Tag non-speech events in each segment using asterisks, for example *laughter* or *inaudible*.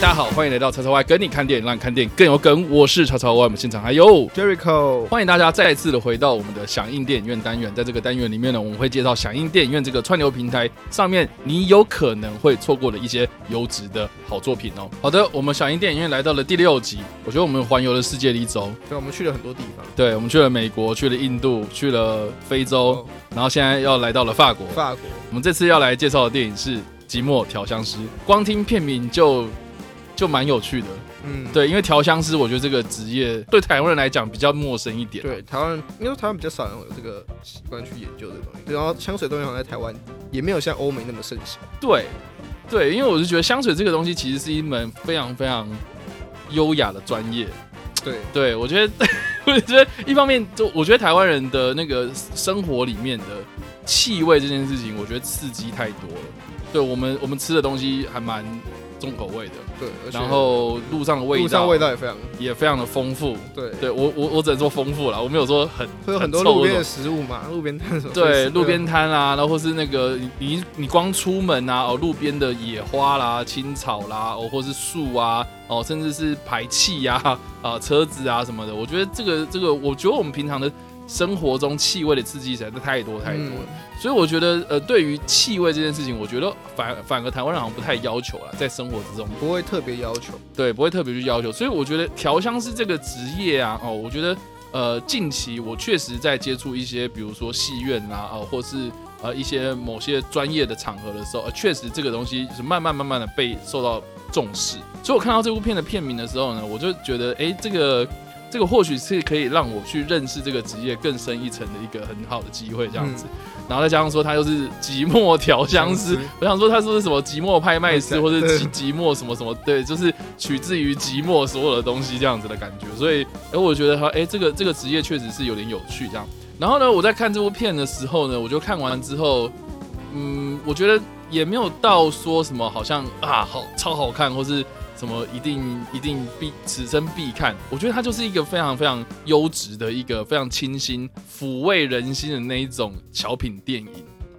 大家好，欢迎来到叉叉 Y 跟你看电影，让你看电影更有梗。我是叉叉 Y，我们现场还有 Jericho，欢迎大家再次的回到我们的响应电影院单元。在这个单元里面呢，我们会介绍响应电影院这个串流平台上面你有可能会错过的一些优质的好作品哦。好的，我们响应电影院来到了第六集，我觉得我们环游了世界的一周。对，我们去了很多地方，对，我们去了美国，去了印度，去了非洲，哦然后现在要来到了法国。法国，我们这次要来介绍的电影是《寂寞调香师》，光听片名就就蛮有趣的。嗯，对，因为调香师，我觉得这个职业对台湾人来讲比较陌生一点。对，台湾因为台湾比较少人有这个习惯去研究这个东西，然后香水东西好像在台湾也没有像欧美那么盛行。对对，因为我是觉得香水这个东西其实是一门非常非常优雅的专业。对，对 *laughs* 我觉得，我觉得一方面就我觉得台湾人的那个生活里面的气味这件事情，我觉得刺激太多了。对我们我们吃的东西还蛮重口味的，对，然后路上的味道路上味道也非常，也非常的丰富。对，对我我我只能说丰富了，我没有说很会有很多臭路边的食物嘛，路边摊什么，对，路边摊啊，然后或是那个你你你光出门啊，哦，路边的野花啦、青草啦，哦，或是树啊，哦，甚至是排气呀、啊、车子啊什么的，我觉得这个这个，我觉得我们平常的生活中气味的刺激实在是太多太多了，嗯所以我觉得呃，对于气味这件事情，我觉得反反而台湾人好像不太要求了，在生活之中，不会特别要求。对，不会特别去要求，所以我觉得调香师这个职业啊，哦，我觉得呃，近期我确实在接触一些，比如说戏院啊，哦，或是呃一些某些专业的场合的时候，呃，确实这个东西是慢慢慢慢的被受到重视。所以我看到这部片的片名的时候呢，我就觉得，哎，这个这个或许是可以让我去认识这个职业更深一层的一个很好的机会，这样子。然后再加上说他又是寂寞调香师我想说他是不是什么寂寞拍卖师，或者对寂寂寞什么什么，对，就是取自于寂寞所有的东西这样子的感觉。所以，哎，我觉得他，哎，这个这个职业确实是有点有趣这样。然后呢，我在看这部片的时候呢，我就看完之后，嗯，我觉得也没有到说什么好像啊好超好看，或是什么一定一定必此生必看。我觉得它就是一个非常非常优质的一个非常清新、抚慰人心的那一种小品电影。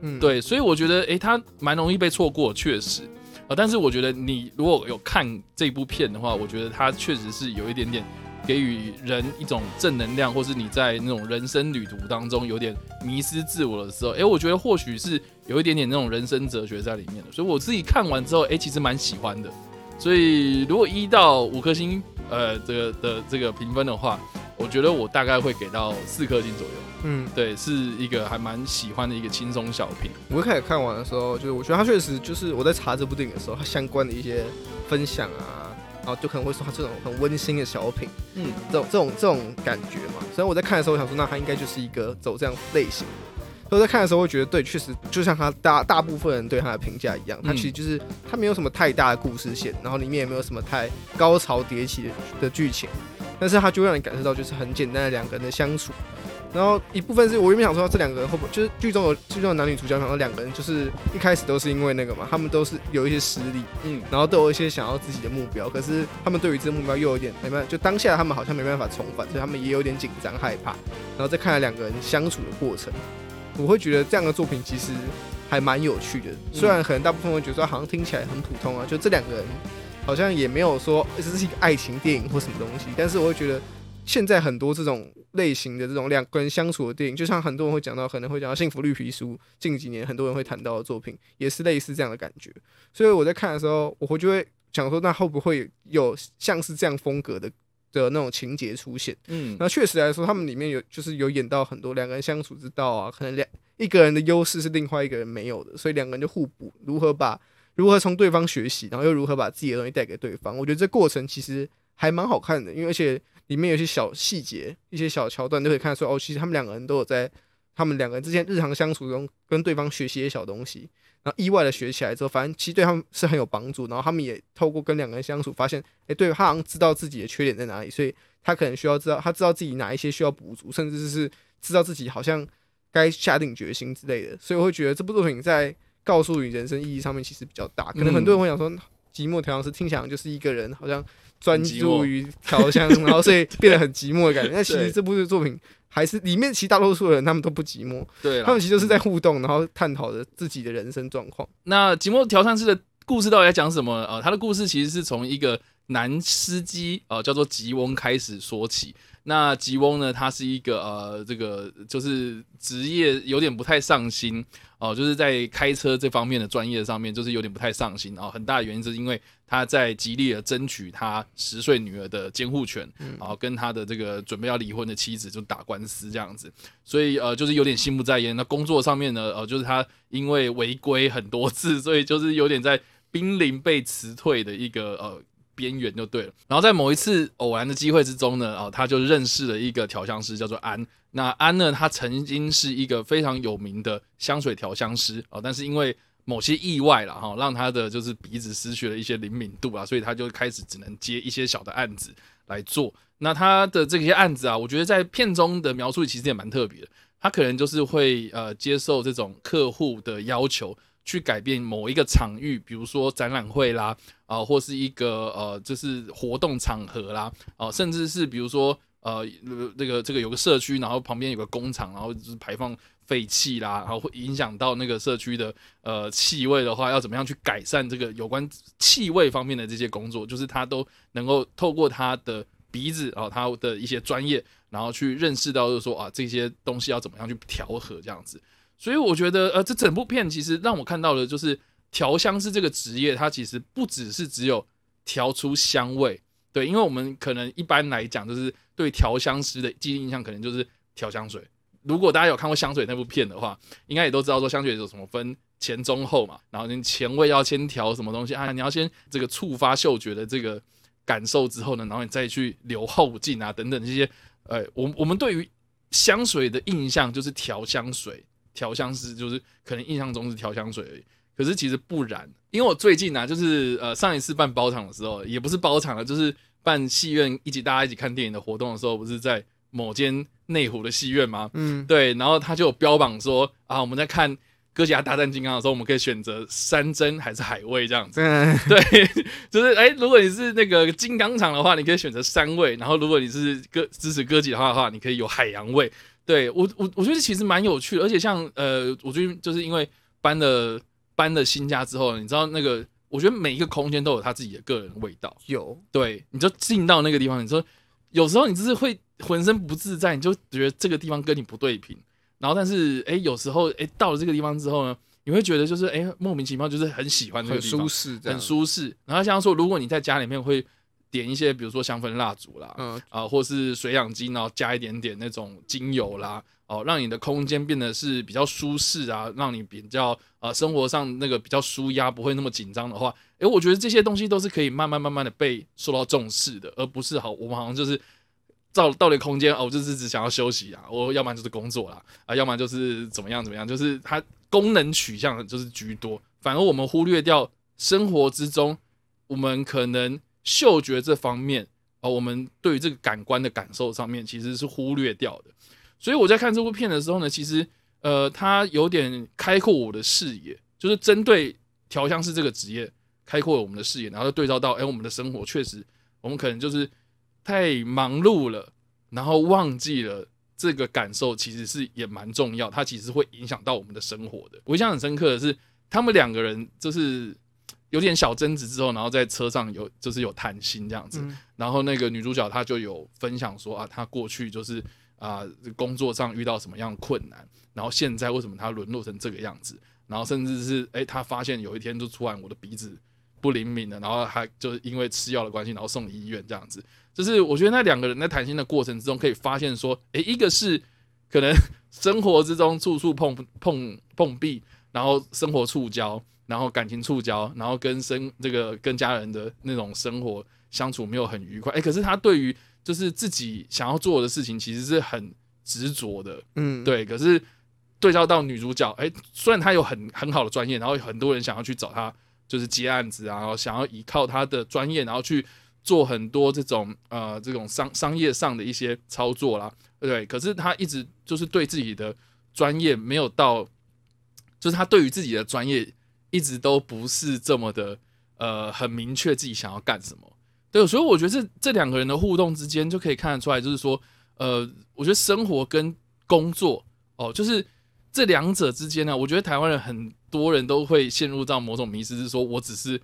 嗯，对，所以我觉得，诶，它蛮容易被错过，确实啊、但是我觉得你如果有看这部片的话，我觉得它确实是有一点点给予人一种正能量，或是你在那种人生旅途当中有点迷失自我的时候，诶，我觉得或许是有一点点那种人生哲学在里面的。所以我自己看完之后，诶，其实蛮喜欢的。所以如果一到五颗星，呃，这个的这个评分的话，我觉得我大概会给到四颗星左右。嗯，对，是一个还蛮喜欢的一个轻松小品。我一开始看完的时候，就是我觉得他确实就是我在查这部电影的时候，他相关的一些分享啊，然后就可能会说他这种很温馨的小品，嗯，这种这种这种感觉嘛。所以我在看的时候，我想说，那他应该就是一个走这样类型的。所以我在看的时候，会觉得对，确实就像他大大部分人对他的评价一样，他嗯其实就是他没有什么太大的故事线，然后里面也没有什么太高潮迭起的的剧情，但是他就会让你感受到就是很简单的两个人的相处。然后一部分是我原本想说这两个人会不会就是剧中有剧中的男女主角，然后两个人就是一开始都是因为那个嘛，他们都是有一些实力，嗯，然后都有一些想要自己的目标，可是他们对于这个目标又有点没办法，就当下他们好像没办法重返，所以他们也有点紧张害怕。然后再看了两个人相处的过程，我会觉得这样的作品其实还蛮有趣的。虽然可能大部分会觉得说好像听起来很普通啊，就这两个人好像也没有说这是一个爱情电影或什么东西，但是我会觉得现在很多这种类型的这种两个人相处的电影，就像很多人会讲到，可能会讲到《幸福绿皮书》，近几年很多人会谈到的作品，也是类似这样的感觉。所以我在看的时候，我会就会想说，那会不会有像是这样风格的的那种情节出现？嗯，那确实来说，他们里面有就是有演到很多两个人相处之道啊，可能两一个人的优势是另外一个人没有的，所以两个人就互补，如何把如何从对方学习，然后又如何把自己的东西带给对方。我觉得这过程其实还蛮好看的，因为而且里面有些小细节、一些小桥段都可以看得出，哦，其实他们两个人都有在他们两个人之间日常相处中跟对方学习一些小东西，然后意外的学起来之后，反正其实对他们是很有帮助。然后他们也透过跟两个人相处，发现，哎，对他好像知道自己的缺点在哪里，所以他可能需要知道，他知道自己哪一些需要补足，甚至是知道自己好像该下定决心之类的。所以我会觉得这部作品在告诉你人生意义上面其实比较大。可能很多人会想说，寂寞调香师听起来就是一个人好像专注于调香，然后所以变得很寂寞的感觉。*laughs* 但其实这部作品还是里面其实大多数的人他们都不寂寞，对他们其实就是在互动，然后探讨着自己的人生状况。那寂寞调香师的故事到底在讲什么？呃，他的故事其实是从一个男司机，呃，叫做吉翁开始说起。那吉翁呢，他是一个呃，这个就是职业有点不太上心哦，就是在开车这方面的专业上面，就是有点不太上心啊。很大的原因是因为他在极力的争取他十岁女儿的监护权，然后跟他的这个准备要离婚的妻子就打官司这样子，所以呃，就是有点心不在焉。那工作上面呢，呃，就是他因为违规很多次，所以就是有点在濒临被辞退的一个呃。边缘就对了。然后在某一次偶然的机会之中呢，哦，他就认识了一个调香师，叫做安。那安呢，他曾经是一个非常有名的香水调香师哦，但是因为某些意外了哈，让他的就是鼻子失去了一些灵敏度啊，所以他就开始只能接一些小的案子来做。那他的这些案子啊，我觉得在片中的描述其实也蛮特别的。他可能就是会呃接受这种客户的要求。去改变某一个场域，比如说展览会啦，啊，或是一个呃，就是活动场合啦，啊，甚至是比如说呃，这个这个有个社区，然后旁边有个工厂，然后就是排放废气啦，然后会影响到那个社区的呃气味的话，要怎么样去改善这个有关气味方面的这些工作，就是他都能够透过他的鼻子啊，他的一些专业，然后去认识到，就是说啊，这些东西要怎么样去调和这样子。所以我觉得，呃，这整部片其实让我看到的，就是调香师这个职业，它其实不只是只有调出香味，对，因为我们可能一般来讲，就是对调香师的记忆印象，可能就是调香水。如果大家有看过香水那部片的话，应该也都知道说香水有什么分前中后嘛，然后你前味要先调什么东西啊，你要先这个触发嗅觉的这个感受之后呢，然后你再去留后劲啊等等这些，呃，我我们对于香水的印象就是调香水。调香师就是可能印象中是调香水而已，可是其实不然。因为我最近啊，就是呃上一次办包场的时候，也不是包场了，就是办戏院一起大家一起看电影的活动的时候，不是在某间内湖的戏院吗？嗯，对。然后他就有标榜说啊，我们在看哥吉拉大战金刚的时候，我们可以选择山珍还是海味这样子。*laughs* 对，就是哎，如果你是那个金刚厂的话，你可以选择山味；然后如果你是哥支持哥吉拉的话，你可以有海洋味。对我我我觉得其实蛮有趣的，而且像呃，我觉得就是因为搬了搬了新家之后，你知道那个，我觉得每一个空间都有他自己的个人味道。有，对，你就进到那个地方，你说有时候你就是会浑身不自在，你就觉得这个地方跟你不对频。然后但是哎，有时候哎到了这个地方之后呢，你会觉得就是哎莫名其妙就是很喜欢这个地方，很舒适，很舒适。然后像说，如果你在家里面会。点一些，比如说香氛蜡烛啦，嗯啊，或是水养机，然后加一点点那种精油啦，哦，让你的空间变得是比较舒适啊，让你比较呃生活上那个比较舒压，不会那么紧张的话，诶，我觉得这些东西都是可以慢慢慢慢的被受到重视的，而不是好我们好像就是到到了空间哦，就是只想要休息啊，我要不然就是工作啦，啊，要么就是怎么样怎么样，就是它功能取向就是居多，反而我们忽略掉生活之中我们可能。嗅觉这方面啊，我们对于这个感官的感受上面其实是忽略掉的。所以我在看这部片的时候呢，其实呃，它有点开阔我的视野，就是针对调香师这个职业开阔我们的视野，然后对照到哎，我们的生活确实，我们可能就是太忙碌了，然后忘记了这个感受其实是也蛮重要，它其实会影响到我们的生活的。我印象很深刻的是，他们两个人就是。有点小争执之后，然后在车上有就是有谈心这样子，然后那个女主角她就有分享说啊，她过去就是啊工作上遇到什么样的困难，然后现在为什么她沦落成这个样子，然后甚至是哎她发现有一天就突然我的鼻子不灵敏了，然后还就是因为吃药的关系，然后送医院这样子，就是我觉得那两个人在谈心的过程之中可以发现说，哎一个是可能生活之中处处碰碰碰壁，然后生活触礁。然后感情触礁，然后跟生这个跟家人的那种生活相处没有很愉快。哎，可是他对于就是自己想要做的事情，其实是很执着的。嗯，对。可是对照到女主角，哎，虽然她有很很好的专业，然后很多人想要去找她，就是接案子啊，然后想要依靠她的专业，然后去做很多这种呃这种商商业上的一些操作啦，对。可是她一直就是对自己的专业没有到，就是她对于自己的专业。一直都不是这么的，呃，很明确自己想要干什么。对，所以我觉得这这两个人的互动之间就可以看得出来，就是说，呃，我觉得生活跟工作，哦，就是这两者之间呢，我觉得台湾人很多人都会陷入到某种迷失，是说我只是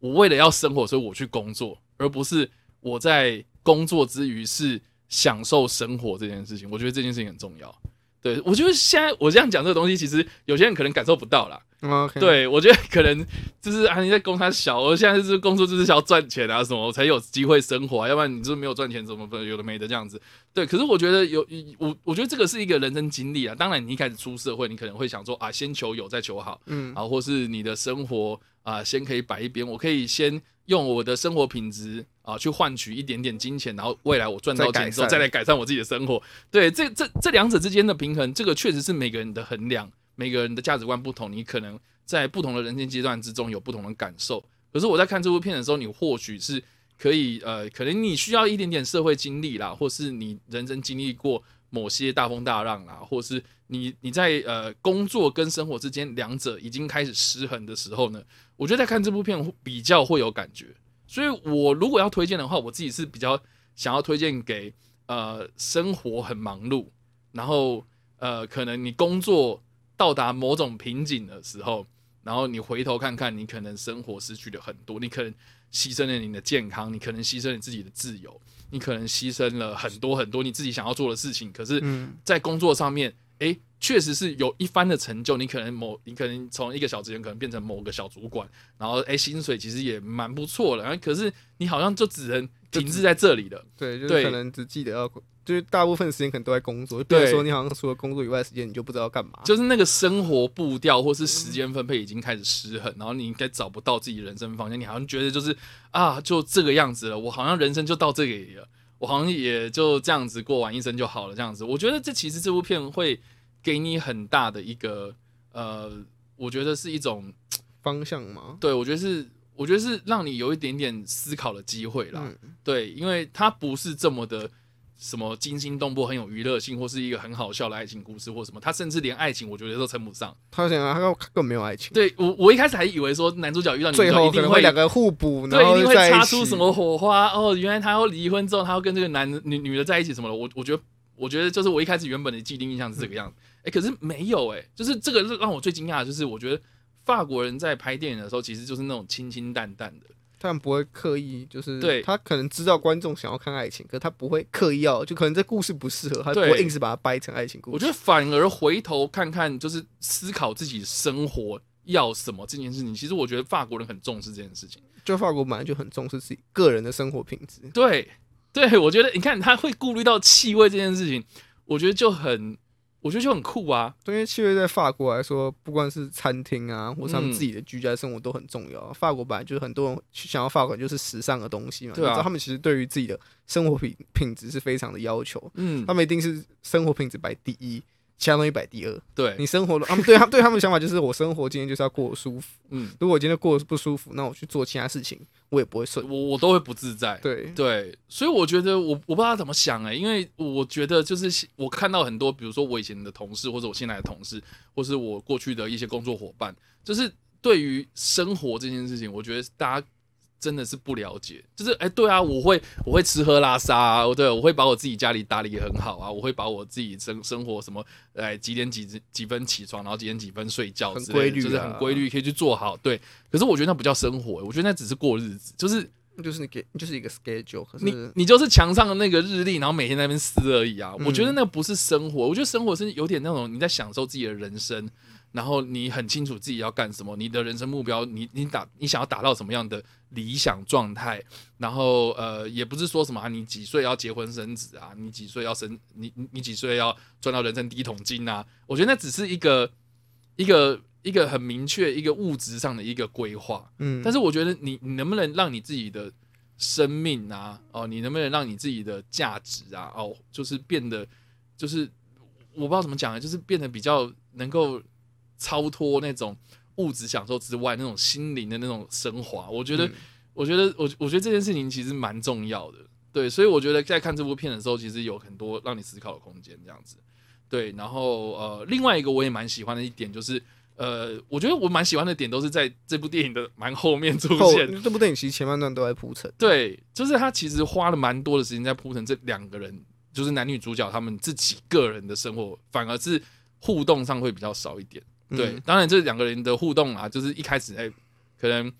我为了要生活，所以我去工作，而不是我在工作之余是享受生活这件事情。我觉得这件事情很重要。对我觉得现在我这样讲这个东西，其实有些人可能感受不到啦。OK，，对，我觉得可能就是啊，你在供他小，我现在就是工作就是想要赚钱啊什么，我才有机会生活啊，要不然你就是没有赚钱，怎么有的没的这样子。对，可是我觉得有我，我觉得这个是一个人生经历啊。当然，你一开始出社会，你可能会想说啊，先求有，再求好嗯，啊，或是你的生活啊，先可以摆一边，我可以先用我的生活品质啊去换取一点点金钱，然后未来我赚到钱之后再来改善我自己的生活。对，这这这两者之间的平衡，这个确实是每个人的衡量，每个人的价值观不同，你可能在不同的人生阶段之中有不同的感受。可是我在看这部片的时候，你或许是可以呃，可能你需要一点点社会经历啦，或是你人生经历过某些大风大浪啦，或是你你在呃工作跟生活之间两者已经开始失衡的时候呢，我觉得在看这部片比较会有感觉。所以我如果要推荐的话，我自己是比较想要推荐给呃生活很忙碌，然后呃可能你工作到达某种瓶颈的时候，然后你回头看看，你可能生活失去了很多，你可能牺牲了你的健康，你可能牺牲了你自己的自由，你可能牺牲了很多很多你自己想要做的事情，可是嗯，在工作上面，诶，确实是有一番的成就。你可能某，你可能从一个小职员，可能变成某个小主管，然后诶，薪水其实也蛮不错的。然后可是你好像就只能停滞在这里了。对，就是可能只记得要，就是大部分时间可能都在工作，就变成对说你好像除了工作以外的时间，你就不知道干嘛。就是那个生活步调或是时间分配已经开始失衡，然后你应该找不到自己人生方向，你好像觉得就是啊，就这个样子了，我好像人生就到这里了，我好像也就这样子过完一生就好了，这样子。我觉得这其实这部片会给你很大的一个呃，我觉得是一种方向吗，对我觉得是。我觉得是让你有一点点思考的机会啦，嗯对，因为它不是这么的什么惊心动魄、很有娱乐性，或是一个很好笑的爱情故事或什么，它甚至连爱情我觉得都称不上。他想他根本没有爱情，对我，我一开始还以为说男主角遇到女主最后可角一定会两个互补，然对，后一定会擦出什么火花哦。原来他要离婚之后，他要跟这个男的女女的在一起什么的。我我觉得，我觉得就是我一开始原本的既定印象是这个样子。哎、可是没有哎、就是这个让我最惊讶的就是，我觉得法国人在拍电影的时候，其实就是那种清清淡淡的。他们不会刻意，就是对他可能知道观众想要看爱情，可他不会刻意要，就可能这故事不适合，他不会硬是把它掰成爱情故事。我觉得反而回头看看，就是思考自己生活要什么这件事情，其实我觉得法国人很重视这件事情。就法国本来就很重视自己个人的生活品质，对，对，我觉得你看他会顾虑到气味这件事情，我觉得就很，我觉得就很酷啊。对因为气味在法国来说，不管是餐厅啊，或是他们嗯自己的居家生活都很重要啊。法国本来就是很多人想要法国就是时尚的东西嘛，对啊他们其实对于自己的生活品品质是非常的要求，嗯他，们一定是生活品质摆第一，其他东西摆第二。对，你生活的，他们对他对他们的想法就是，我生活今天就是要过得舒服。嗯，如果我今天过得不舒服，那我去做其他事情，我也不会顺。我我都会不自在。对，对，所以我觉得我我不知道他怎么想哎、因为我觉得就是我看到很多，比如说我以前的同事，或者我现在的同事，或是我过去的一些工作伙伴，就是对于生活这件事情，我觉得大家真的是不了解。就是哎、对啊，我会我会吃喝拉撒啊，对，我会把我自己家里打理得很好啊，我会把我自己生生活什么，哎几点几几分起床，然后几点几分睡觉很之类的，规律就是啊很规律，可以去做好。对，可是我觉得那不叫生活、我觉得那只是过日子，就是。就是你给就是一个 schedule，可你是你就是墙上的那个日历，然后每天在那边撕而已啊。嗯我觉得那不是生活，我觉得生活是有点那种你在享受自己的人生，然后你很清楚自己要干什么，你的人生目标，你你打你想要达到什么样的理想状态，然后呃，也不是说什么、啊、你几岁要结婚生子啊，你几岁要生你你几岁要赚到人生第一桶金啊。我觉得那只是一个一个 *laughs* 一个很明确一个物质上的一个规划。嗯，但是我觉得你你能不能让你自己的生命啊，哦，你能不能让你自己的价值啊，哦，就是变得就是我不知道怎么讲啊，就是变得比较能够超脱那种物质享受之外那种心灵的那种升华。我觉得，嗯我觉得我我觉得这件事情其实蛮重要的。对，所以我觉得在看这部片的时候，其实有很多让你思考的空间，这样子。对，然后呃，另外一个我也蛮喜欢的一点就是。呃，我觉得我蛮喜欢的点都是在这部电影的蛮后面出现。这部电影其实前半段都在铺陈，对，就是他其实花了蛮多的时间在铺陈这两个人，就是男女主角他们自己个人的生活，反而是互动上会比较少一点。对，嗯当然这两个人的互动啊，就是一开始哎、可能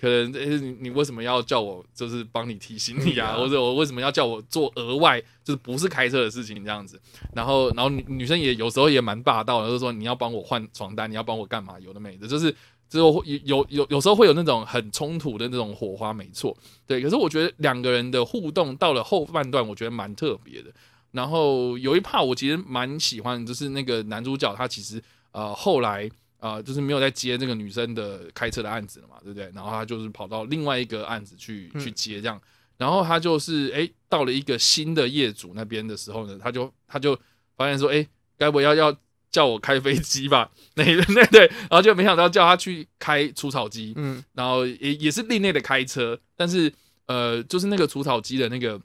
可能哎、你你为什么要叫我就是帮你提醒你啊，或者我为什么要叫我做额外就是不是开车的事情这样子，然后然后女女生也有时候也蛮霸道的，就是说你要帮我换床单，你要帮我干嘛，有的没的，就是。之后有有有有时候会有那种很冲突的那种火花，没错，对。可是我觉得两个人的互动到了后半段，我觉得蛮特别的。然后有一 part 我其实蛮喜欢，就是那个男主角他其实呃后来呃就是没有再接这个女生的开车的案子了嘛，对不对？然后他就是跑到另外一个案子去嗯去接这样，然后他就是诶到了一个新的业主那边的时候呢，他就他就发现说，诶，该不会要要叫我开飞机吧？*laughs* 那 *laughs* 那对，然后就没想到叫他去开除草机，嗯然后也也是另类的开车，但是呃，就是那个除草机的那个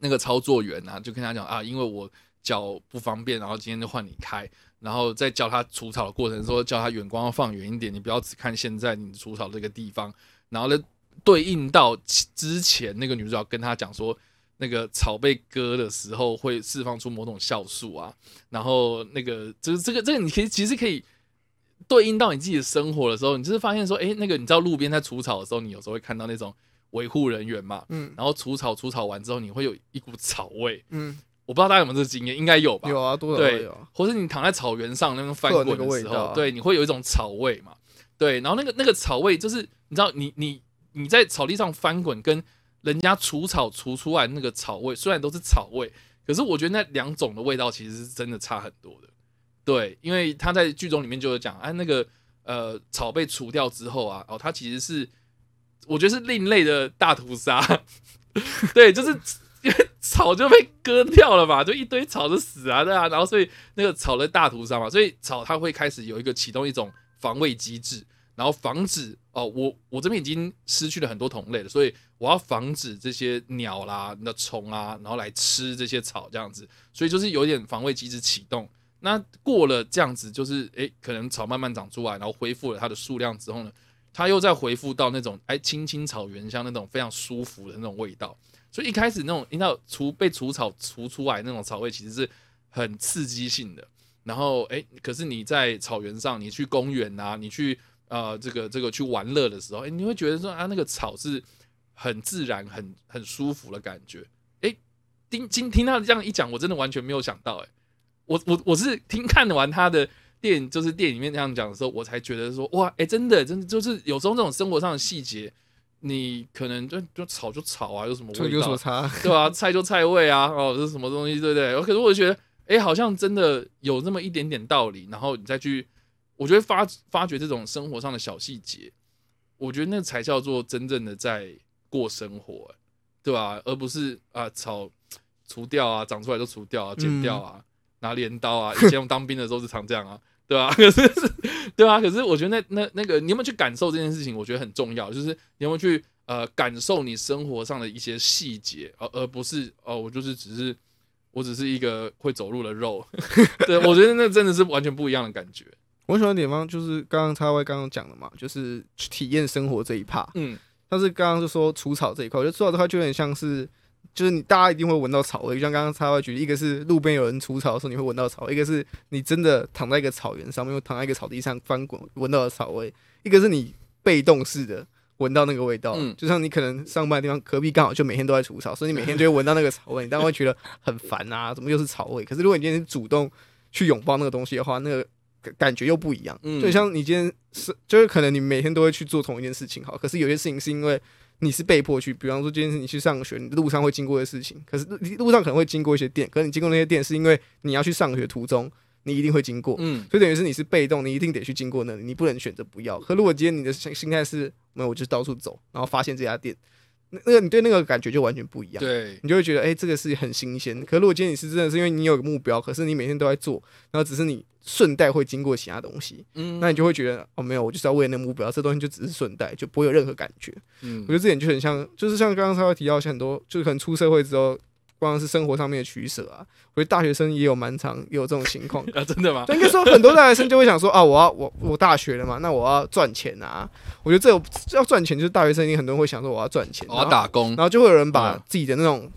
那个操作员啊，就跟他讲啊，因为我脚不方便，然后今天就换你开，然后在教他除草的过程说，教他远光要放远一点，你不要只看现在你除草这个地方，然后呢，对应到之前那个女主角跟他讲说。那个草被割的时候会释放出某种酵素啊，然后那个就是这个这个你可以其实可以对应到你自己的生活的时候，你就是发现说，诶，那个你知道路边在除草的时候，你有时候会看到那种维护人员嘛，嗯。然后除草除草完之后，你会有一股草味，嗯，我不知道大家有没有这个经验，应该有吧？有啊，多少都对有啊。，或是你躺在草原上那种翻滚的时候，对，你会有一种草味嘛？对，然后那个那个草味就是你知道，你你你在草地上翻滚，跟人家除草除出来那个草味，虽然都是草味，可是我觉得那两种的味道其实是真的差很多的。对，因为他在剧中里面就有讲，哎、那个呃草被除掉之后啊，哦，它其实是我觉得是另类的大屠杀，*laughs* 对，就是因为草就被割掉了嘛，*laughs* 就一堆草就死啊，对啊，然后所以那个草的大屠杀嘛，所以草它会开始有一个启动一种防卫机制，然后防止哦，我我这边已经失去了很多同类了，所以我要防止这些鸟啦、那虫啊，然后来吃这些草这样子，所以就是有点防卫机制启动。那过了这样子，就是诶，可能草慢慢长出来，然后恢复了它的数量之后呢，它又再恢复到那种哎青青草原香那种非常舒服的那种味道。所以一开始那种你知道除被除草除出来那种草味，其实是很刺激性的。然后诶，可是你在草原上，你去公园啊，你去呃这个这个去玩乐的时候，诶，你会觉得说啊那个草是很自然、很很舒服的感觉。诶，听听听他这样一讲，我真的完全没有想到诶。我我我是听看完他的电影，就是电影里面那样讲的时候，我才觉得说哇，哎、真的真的就是有时候这种生活上的细节，你可能就就炒就炒啊，有什么味道这个有什么，差？*laughs* 对吧、菜就菜味啊，哦，这是什么东西，对不对？可是我觉得，哎、好像真的有那么一点点道理，然后你再去，我觉得发发掘这种生活上的小细节，我觉得那才叫做真正的在过生活、哎对吧、而不是啊炒除掉啊，长出来就除掉啊，剪掉啊，拿镰刀啊。以前我当兵的时候是常这样啊，对吧、*laughs* 可是是，*laughs* 对啊，可是我觉得那那那个你有没有去感受这件事情？我觉得很重要，就是你有没有去呃感受你生活上的一些细节，而而不是哦，我就是只是我只是一个会走路的肉。*laughs* 对，我觉得那真的是完全不一样的感觉。我喜欢的地方就是刚刚叉 Y 刚刚讲的嘛，就是去体验生活这一趴。嗯，但是刚刚就说除草这一块，我觉得除草这块就有点像是，就是你大家一定会闻到草味，就像刚刚叉 Y 举例，一个是路边有人除草的时候你会闻到草味，一个是你真的躺在一个草原上面，或躺在一个草地上翻滚闻到的草味，一个是你被动式的闻到那个味道，嗯。就像你可能上班的地方隔壁刚好就每天都在除草，所以你每天就会 *laughs* 闻到那个草味，你当然会觉得很烦啊，怎么又是草味？可是如果你今天主动去拥抱那个东西的话，那个感感觉又不一样。嗯。就像你今天是，就是可能你每天都会去做同一件事情，好，可是有些事情是因为你是被迫去，比方说今天是你去上学，你路上会经过的事情，可是路路上可能会经过一些店，可是你经过那些店是因为你要去上学途中，你一定会经过，嗯，所以等于是你是被动，你一定得去经过那里，你不能选择不要。可如果今天你的心心态是，没有，我就到处走，然后发现这家店，那那个你对那个感觉就完全不一样。对，你就会觉得，哎、这个是很新鲜。可如果今天你是真的是因为你有个目标，可是你每天都在做，然后只是你顺带会经过其他东西，嗯，那你就会觉得，哦，没有，我就是要为了那个目标，这东西就只是顺带，就不会有任何感觉。嗯我觉得这点就很像，就是像刚刚稍微提到，像很多就是可能出社会之后，光是生活上面的取舍啊，我觉得大学生也有蛮常也有这种情况。*laughs* 啊，真的吗？就应该说，很多大学生就会想说啊，我要我我大学了嘛，那我要赚钱啊。我觉得这有要赚钱，就是大学生一定很多人会想说我要赚钱，我要打工然，后就会有人把嗯自己的那种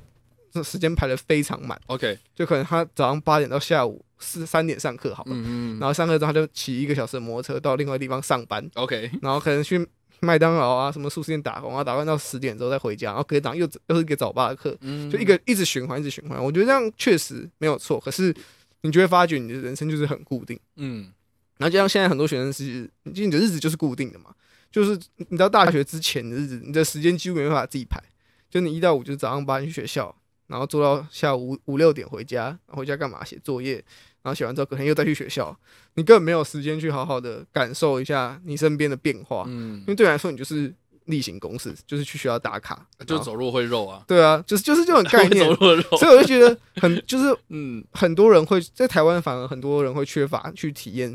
时间排的非常满，OK，就可能他早上八点到下午四三点上课，好吧，嗯嗯然后上课之后他就骑一个小时的摩托车到另外地方上班，，OK，然后可能去麦当劳啊什么素食店打工啊，打工到十点之后再回家，然后隔天又又是一个早八的课，嗯，就一个一直循环，一直循环。我觉得这样确实没有错，可是你就会发觉你的人生就是很固定。嗯。然后就像现在很多学生是，就你的日子就是固定的嘛，就是你到大学之前的日子，你的时间几乎没办法自己排。就你一到五就是早上八点去学校，然后做到下午五五六点回家，然后回家干嘛？写作业，然后写完之后隔天又再去学校，你根本没有时间去好好的感受一下你身边的变化，嗯因，为对你来说你就是例行公事，就是去学校打卡，就走路会肉啊，对啊，就是就是这种 *laughs* 概念走，路会肉，所以我就觉得很 *laughs* 就是嗯很多人会在台湾，反而很多人会缺乏去体验，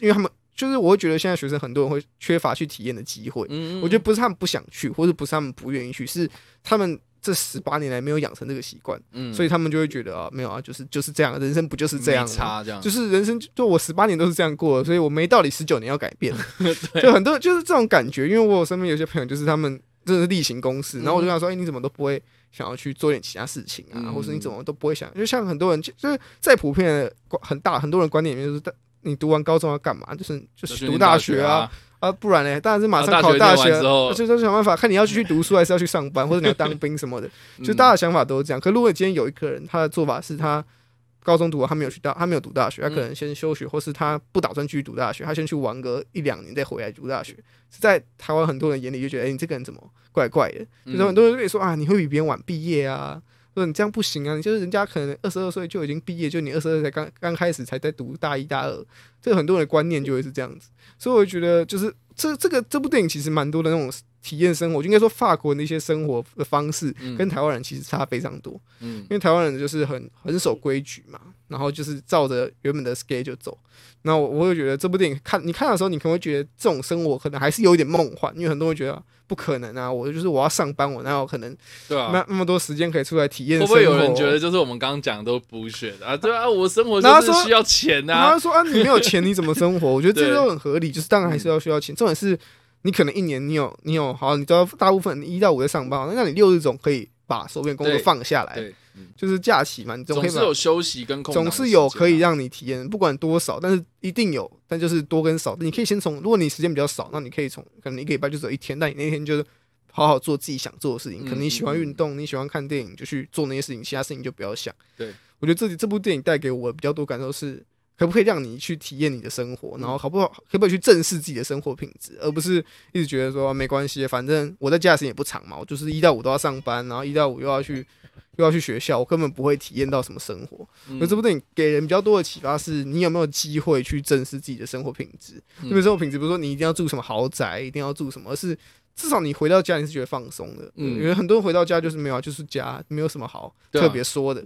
因为他们就是我会觉得现在学生很多人会缺乏去体验的机会。嗯，我觉得不是他们不想去，或者不是他们不愿意去，是他们这十八年来没有养成这个习惯，嗯，所以他们就会觉得啊，没有啊，就是就是这样，人生不就是这样吗？差这样，就是人生，就我十八年都是这样过的，所以我没道理十九年要改变。*laughs* 就很多就是这种感觉，因为我身边有些朋友就是他们真的是例行公事，然后我就跟他说，哎、你怎么都不会想要去做点其他事情啊，嗯或是你怎么都不会想，就像很多人就就是在普遍的观很大很多人观念里面就是，你读完高中要干嘛？就是就就是读大学学啊，，啊，不然呢？当然是马上啊大学考大学就就想办法看你要继续读书还是要去上班，*laughs* 或者你要当兵什么的。就大家的想法都是这样。可如果今天有一个人，他的做法是他高中读完，他没有去大，他没有读大学，他可能先休学，或是他不打算继续读大学，他先去玩个一两年再回来读大学。是在台湾很多人眼里就觉得，哎、你这个人怎么怪怪的？嗯就是很多人跟你说啊，你会比别人晚毕业啊。说你这样不行啊！你就是人家可能二十二岁就已经毕业，就你二十二才刚刚开始才在读大一大二，这个很多人的观念就会是这样子。所以我觉得就是这这个这部电影其实蛮多的那种体验生活，就应该说法国人的一些生活的方式嗯跟台湾人其实差非常多。嗯因为台湾人就是很很守规矩嘛，然后就是照着原本的 schedule 走。那我我会觉得这部电影看你看的时候，你可能会觉得这种生活可能还是有一点梦幻，因为很多人觉得不可能啊，我就是我要上班，我哪有可能对啊，那那么多时间可以出来体验？不会有人觉得就是我们刚刚讲的都不屑啊？对啊，我生活然后说就是需要钱然啊后，说啊，你没有钱你怎么生活？我觉得这对都很合理，就是当然还是要需要钱。重点是你可能一年你有你有好，你知道大部分你一到五在上班，那你六日总可以把手边工作放下来，就是假期嘛，你总可以把总是有休息跟空档总是有可以让你体验，不管多少，但是一定有，但就是多跟少，你可以先从，如果你时间比较少，那你可以从可能一个礼拜就只有一天，但你那天就是好好做自己想做的事情，嗯可能你喜欢运动，你喜欢看电影，就去做那些事情，其他事情就不要想。对，我觉得这这部电影带给我比较多感受是，可不可以让你去体验你的生活，然后好不好，可不可以去正视自己的生活品质，而不是一直觉得说、啊没关系，反正我在家的时间也不长嘛，我就是一到五都要上班，然后一到五又要去又要去学校，我根本不会体验到什么生活。嗯那这部电影给人比较多的启发是，你有没有机会去正视自己的生活品质？嗯因为生活品质不是说你一定要住什么豪宅，一定要住什么，而是至少你回到家你是觉得放松的。嗯因为很多人回到家就是没有啊，就是家，没有什么好啊特别说的。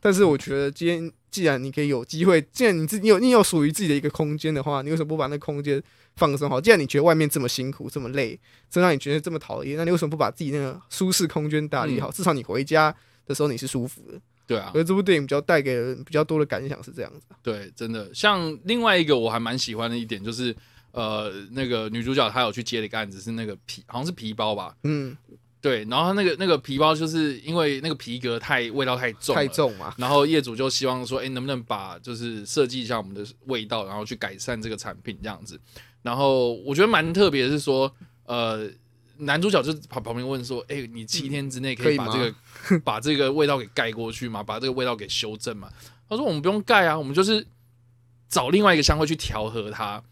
但是我觉得今天既然你可以有机会，既然你自己你有你有属于自己的一个空间的话，你为什么不把那空间放松好？既然你觉得外面这么辛苦、这么累，这让你觉得这么讨厌，那你为什么不把自己那个舒适空间打理好？至少你回家的时候你是舒服的。对啊，而这部电影比较带给人比较多的感想是这样子。对，真的，像另外一个我还蛮喜欢的一点就是，呃，那个女主角她有去接了一个案子，是那个皮，好像是皮包吧，嗯，对，然后她那个那个皮包就是因为那个皮革太味道太重，太。重嘛。然后业主就希望说，哎，能不能把就是设计一下我们的味道，然后去改善这个产品这样子。然后我觉得蛮特别的是说，呃，男主角就跑旁旁边问说，哎，你七天之内可可以把这个 *laughs* 把这个味道给盖过去吗？把这个味道给修正嘛？他说我们不用盖啊，我们就是找另外一个香味去调和它。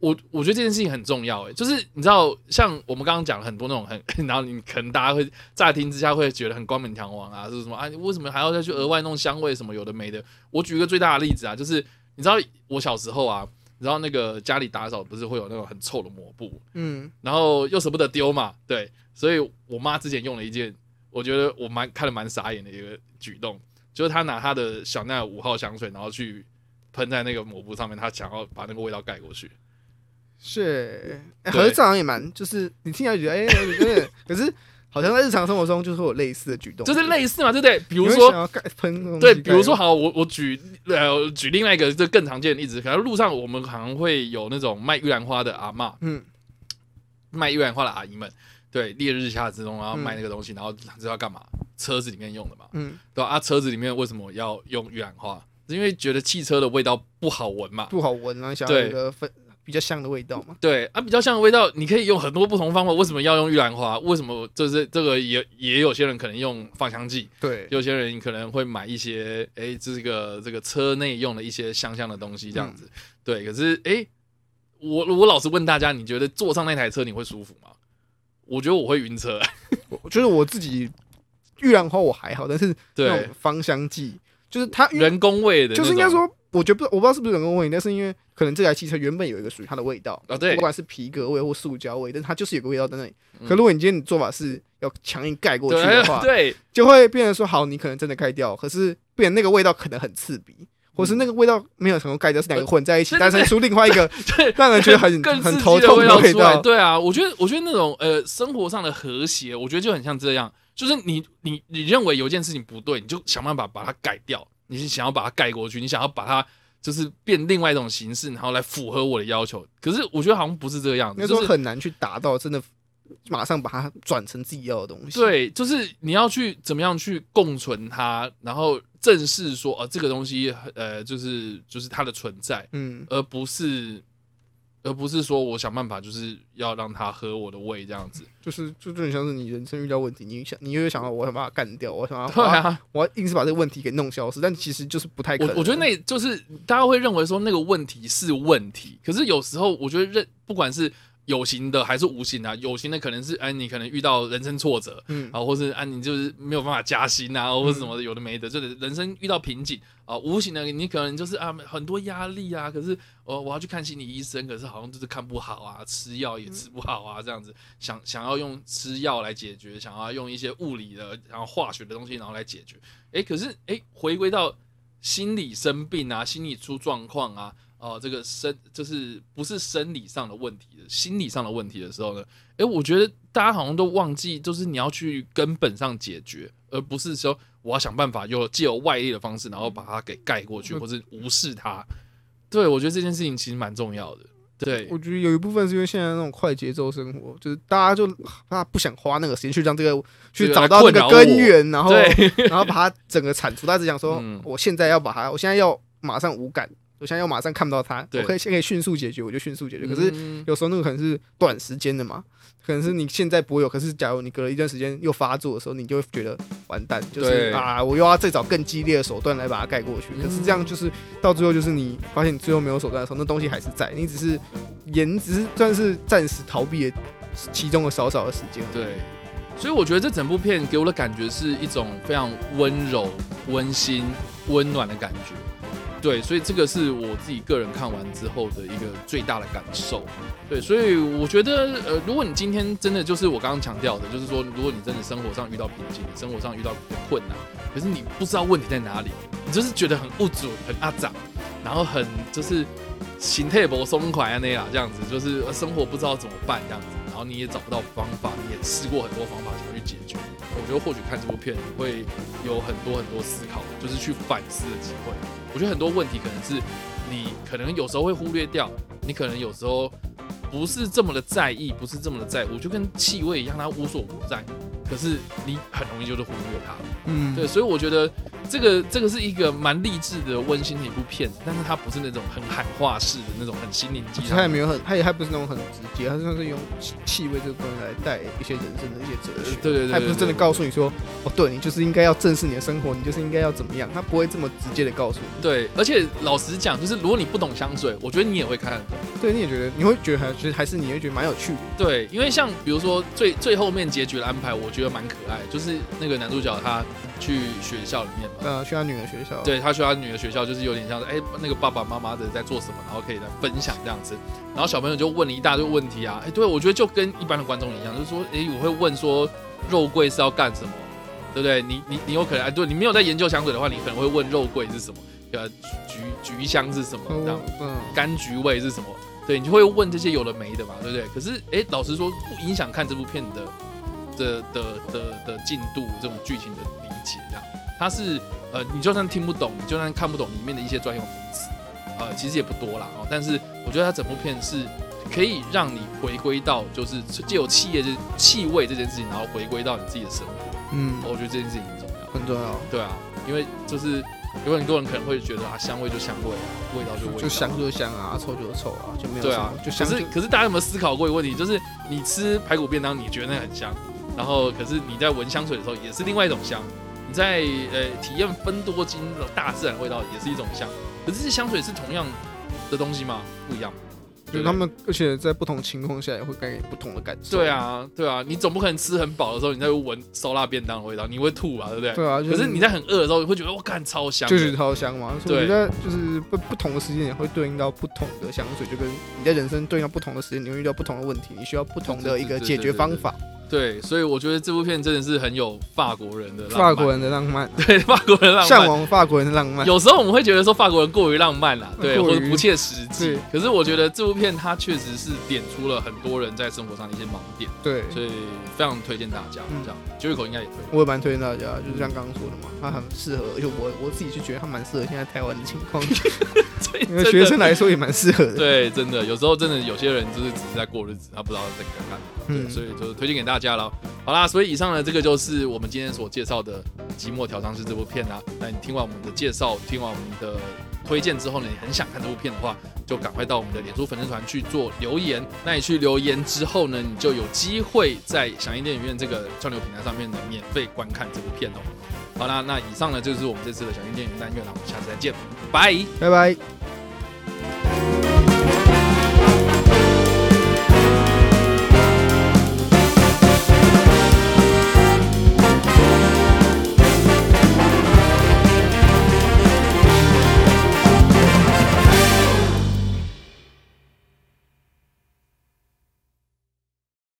我我觉得这件事情很重要，诶，就是你知道，像我们刚刚讲了很多那种很，*laughs* 然后你可能大家会乍听之下会觉得很冠冕堂皇啊，是什么啊？你为什么还要再去额外弄香味什么有的没的？我举一个最大的例子啊，就是你知道我小时候啊，你知道那个家里打扫不是会有那种很臭的抹布，嗯，然后又舍不得丢嘛，对，所以我妈之前用了一件，我觉得我蛮看了蛮傻眼的一个举动，就是她拿她的小奈儿五号香水，然后去喷在那个抹布上面，她想要把那个味道盖过去。是，欸、对合这好像也蛮，就是你听起来觉得哎、有点，可是好像在日常生活中就是会有类似的举动，就是类似嘛，对不对？比比如说，喷对，比如说，好，我我举呃举另外一个就更常见的例子，可能路上我们好像会有那种卖玉兰花的阿嬷，嗯，卖玉兰花的阿姨们，对，烈日下之中，然后卖那个东西，然后知道干嘛？车子里面用的嘛，嗯，对吧？啊，车子里面为什么要用玉兰花？因为觉得汽车的味道不好闻嘛，不好闻，然后想要对一个分比较香的味道嘛。对啊，比较香的味道，你可以用很多不同方法。为什么要用玉兰花？为什么就是这个也也有些人可能用芳香剂，对，有些人可能会买一些哎，这个这个车内用的一些香香的东西这样子。对，可是哎，我我老实问大家，你觉得坐上那台车你会舒服吗？我觉得我会晕车。我觉得我自己玉兰花我还好，但是那对种，芳香剂，就是它人工味的，就是应该说，我觉得不，我不知道是不是人工味，但是因为可能这台汽车原本有一个属于它的味道，啊对不管是皮革味或塑胶味，但是它就是有个味道在那里。嗯可如果你今天你做法是要强硬盖过去的话，对 *laughs* 就会变成说，好，你可能真的盖掉，可是变成那个味道可能很刺鼻。或是那个味道没有成功盖掉，是两个混在一起，对对诞生出另外一个 *laughs* 对，让人觉得很很头痛的味。道。对啊，我觉得我觉得那种呃生活上的和谐，我觉得就很像这样，就是你你你认为有件事情不对，你就想办法把它改掉，你是想要把它盖过去，你想要把它就是变另外一种形式，然后来符合我的要求。可是我觉得好像不是这个样子，就是很难去达到真的马上把它转成自己要的东西。，对，就是你要去怎么样去共存它，然后正视说呃这个东西呃就是就是它的存在，嗯，而不是而不是说我想办法就是要让他喝我的胃这样子。就是就就很像是你人生遇到问题，你想你又想到我想把它干掉，我想要对啊，我要硬是把这个问题给弄消失，但其实就是不太可能。我我觉得那就是大家会认为说那个问题是问题，可是有时候我觉得认不管是有形的还是无形的啊，有形的可能是哎你可能遇到人生挫折，嗯。啊，或是啊你就是没有办法加薪啊，或者什么的，有的没的，就是人生遇到瓶颈啊，无形的你可能就是啊很多压力啊，可是呃我要去看心理医生，可是好像就是看不好啊，吃药也吃不好啊，这样子想想要用吃药来解决，想要用一些物理的然后化学的东西然后来解决，哎，可是哎回归到心理生病啊，心理出状况啊。哦，这个生就是不是生理上的问题的，心理上的问题的时候呢，诶，我觉得大家好像都忘记，就是你要去根本上解决，而不是说我要想办法用借由外力的方式，然后把它给盖过去，嗯或是无视它。对我觉得这件事情其实蛮重要的。对，我觉得有一部分是因为现在那种快节奏生活，就是大家就大家不想花那个时间去让这个去找到那个根源，然后对，然后把它整个铲除。他只想说嗯，我现在要把它，我现在要马上无感，我现在要马上看不到它，我可以先可以迅速解决，我就迅速解决。可是嗯有时候那个可能是短时间的嘛，可能是你现在不会有，可是假如你隔了一段时间又发作的时候，你就会觉得完蛋，就是啊，我又要再找更激烈的手段来把它盖过去。可是这样就是到最后就是你发现你最后没有手段的时候，那东西还是在，你只是延只是算是暂时逃避了其中的少少的时间。对，所以我觉得这整部片给我的感觉是一种非常温柔、温馨、温暖的感觉。对，所以这个是我自己个人看完之后的一个最大的感受。对，所以我觉得，呃，如果你今天真的就是我刚刚强调的，就是说，如果你真的生活上遇到瓶颈，生活上遇到困难，可是你不知道问题在哪里，你就是觉得很不准、很阿长，然后很就是心态不松快啊那样这样子，就是生活不知道怎么办这样子，然后你也找不到方法，你也试过很多方法想去解决。我觉得或许看这部片你会有很多很多思考，就是去反思的机会。我觉得很多问题可能是你可能有时候会忽略掉，你可能有时候不是这么的在意，不是这么的在乎，就跟气味一样，它无所不在。可是你很容易就是忽略它。嗯，对，所以我觉得这个这个是一个蛮励志的、温馨的一部片，但是它不是那种很喊话式的那种很心灵鸡汤它也。没有很，它也还不是那种很直接，它算是用气气味这个东西来带一些人生的一些哲学。对对对对它也不是真的告诉你说，哦，对你就是应该要正视你的生活，你就是应该要怎么样，它不会这么直接的告诉你。对，而且老实讲，就是如果你不懂香水，我觉得你也会看得懂。对，你也觉得你会觉得还其实还是你会觉得蛮有趣的。对，因为像比如说最最后面结局的安排，我觉得蛮可爱，就是那个男主角他去学校里面嘛，呃，去他女儿学校，，对他去他女儿学校，就是有点像是哎、那个爸爸妈妈的在做什么，然后可以来分享这样子。然后小朋友就问了一大堆问题啊，哎、对我觉得就跟一般的观众一样，就是说，哎、我会问说肉桂是要干什么，对不对？你你你有可能哎，对你没有在研究香水的话，你可能会问肉桂是什么，呃，橘橘香是什么这样。嗯，柑橘味是什么？对你就会问这些有的没的嘛，对不对？可是哎，老实说，不影响看这部片的的的的的进度，这种剧情的理解，这样它是呃，你就算听不懂，你就算看不懂里面的一些专用名词，呃，其实也不多啦哦。但是我觉得它整部片是可以让你回归到就是借由气业这气味这件事情，然后回归到你自己的生活。嗯，我觉得这件事情很重要。很重要，对啊，因为就是有很多人可能会觉得啊，香味就香味啊，味道就味道，就香就香啊，臭就臭啊，就没有对啊，就香就可是可是大家有没有思考过一个问题？就是你吃排骨便当，你觉得那很香，然后可是你在闻香水的时候，也是另外一种香。你在呃体验分多金的大自然味道，也是一种香。可是这些香水是同样的东西吗？不一样。就他们，而且在不同情况下也会给你不同的感受。对，啊，对啊，你总不可能吃很饱的时候，你再闻烧腊便当的味道，你会吐吧？对不对？对啊，就可是你在很饿的时候，会觉得我干超香。就是超香嘛，所以我觉得就是不不同的时间也会对应到不同的香水，就跟你在人生对应到不同的时间，你会遇到不同的问题，你需要不同的一个解决方法。对，所以我觉得这部片真的是很有法国人的浪漫法国人的浪漫，*laughs* 对法国人浪漫向往法国人的浪漫。有时候我们会觉得说法国人过于浪漫啦，对，或者不切实际。可是我觉得这部片它确实是点出了很多人在生活上的一些盲点，对，所以非常推荐大家。嗯这样，九尾口应该也推。我也蛮推荐大家，就是像刚刚说的嘛，它很适合，就我我自己就觉得它蛮适合现在台湾的情况，*laughs* 所以因为学生来说也蛮适合的。对，真的有时候真的有些人就是只是在过日子，他不知道在干嘛。对，嗯所以就是推荐给大家了。好啦，所以以上呢，这个就是我们今天所介绍的《寂寞调香师》这部片啦。那你听完我们的介绍，听完我们的推荐之后呢，你很想看这部片的话，就赶快到我们的脸书粉丝团去做留言。那你去留言之后呢，你就有机会在响应电影院这个串流平台上面呢，免费观看这部片哦。好啦，那以上呢就是我们这次的响应电影单元了，我们下次再见，拜，拜拜。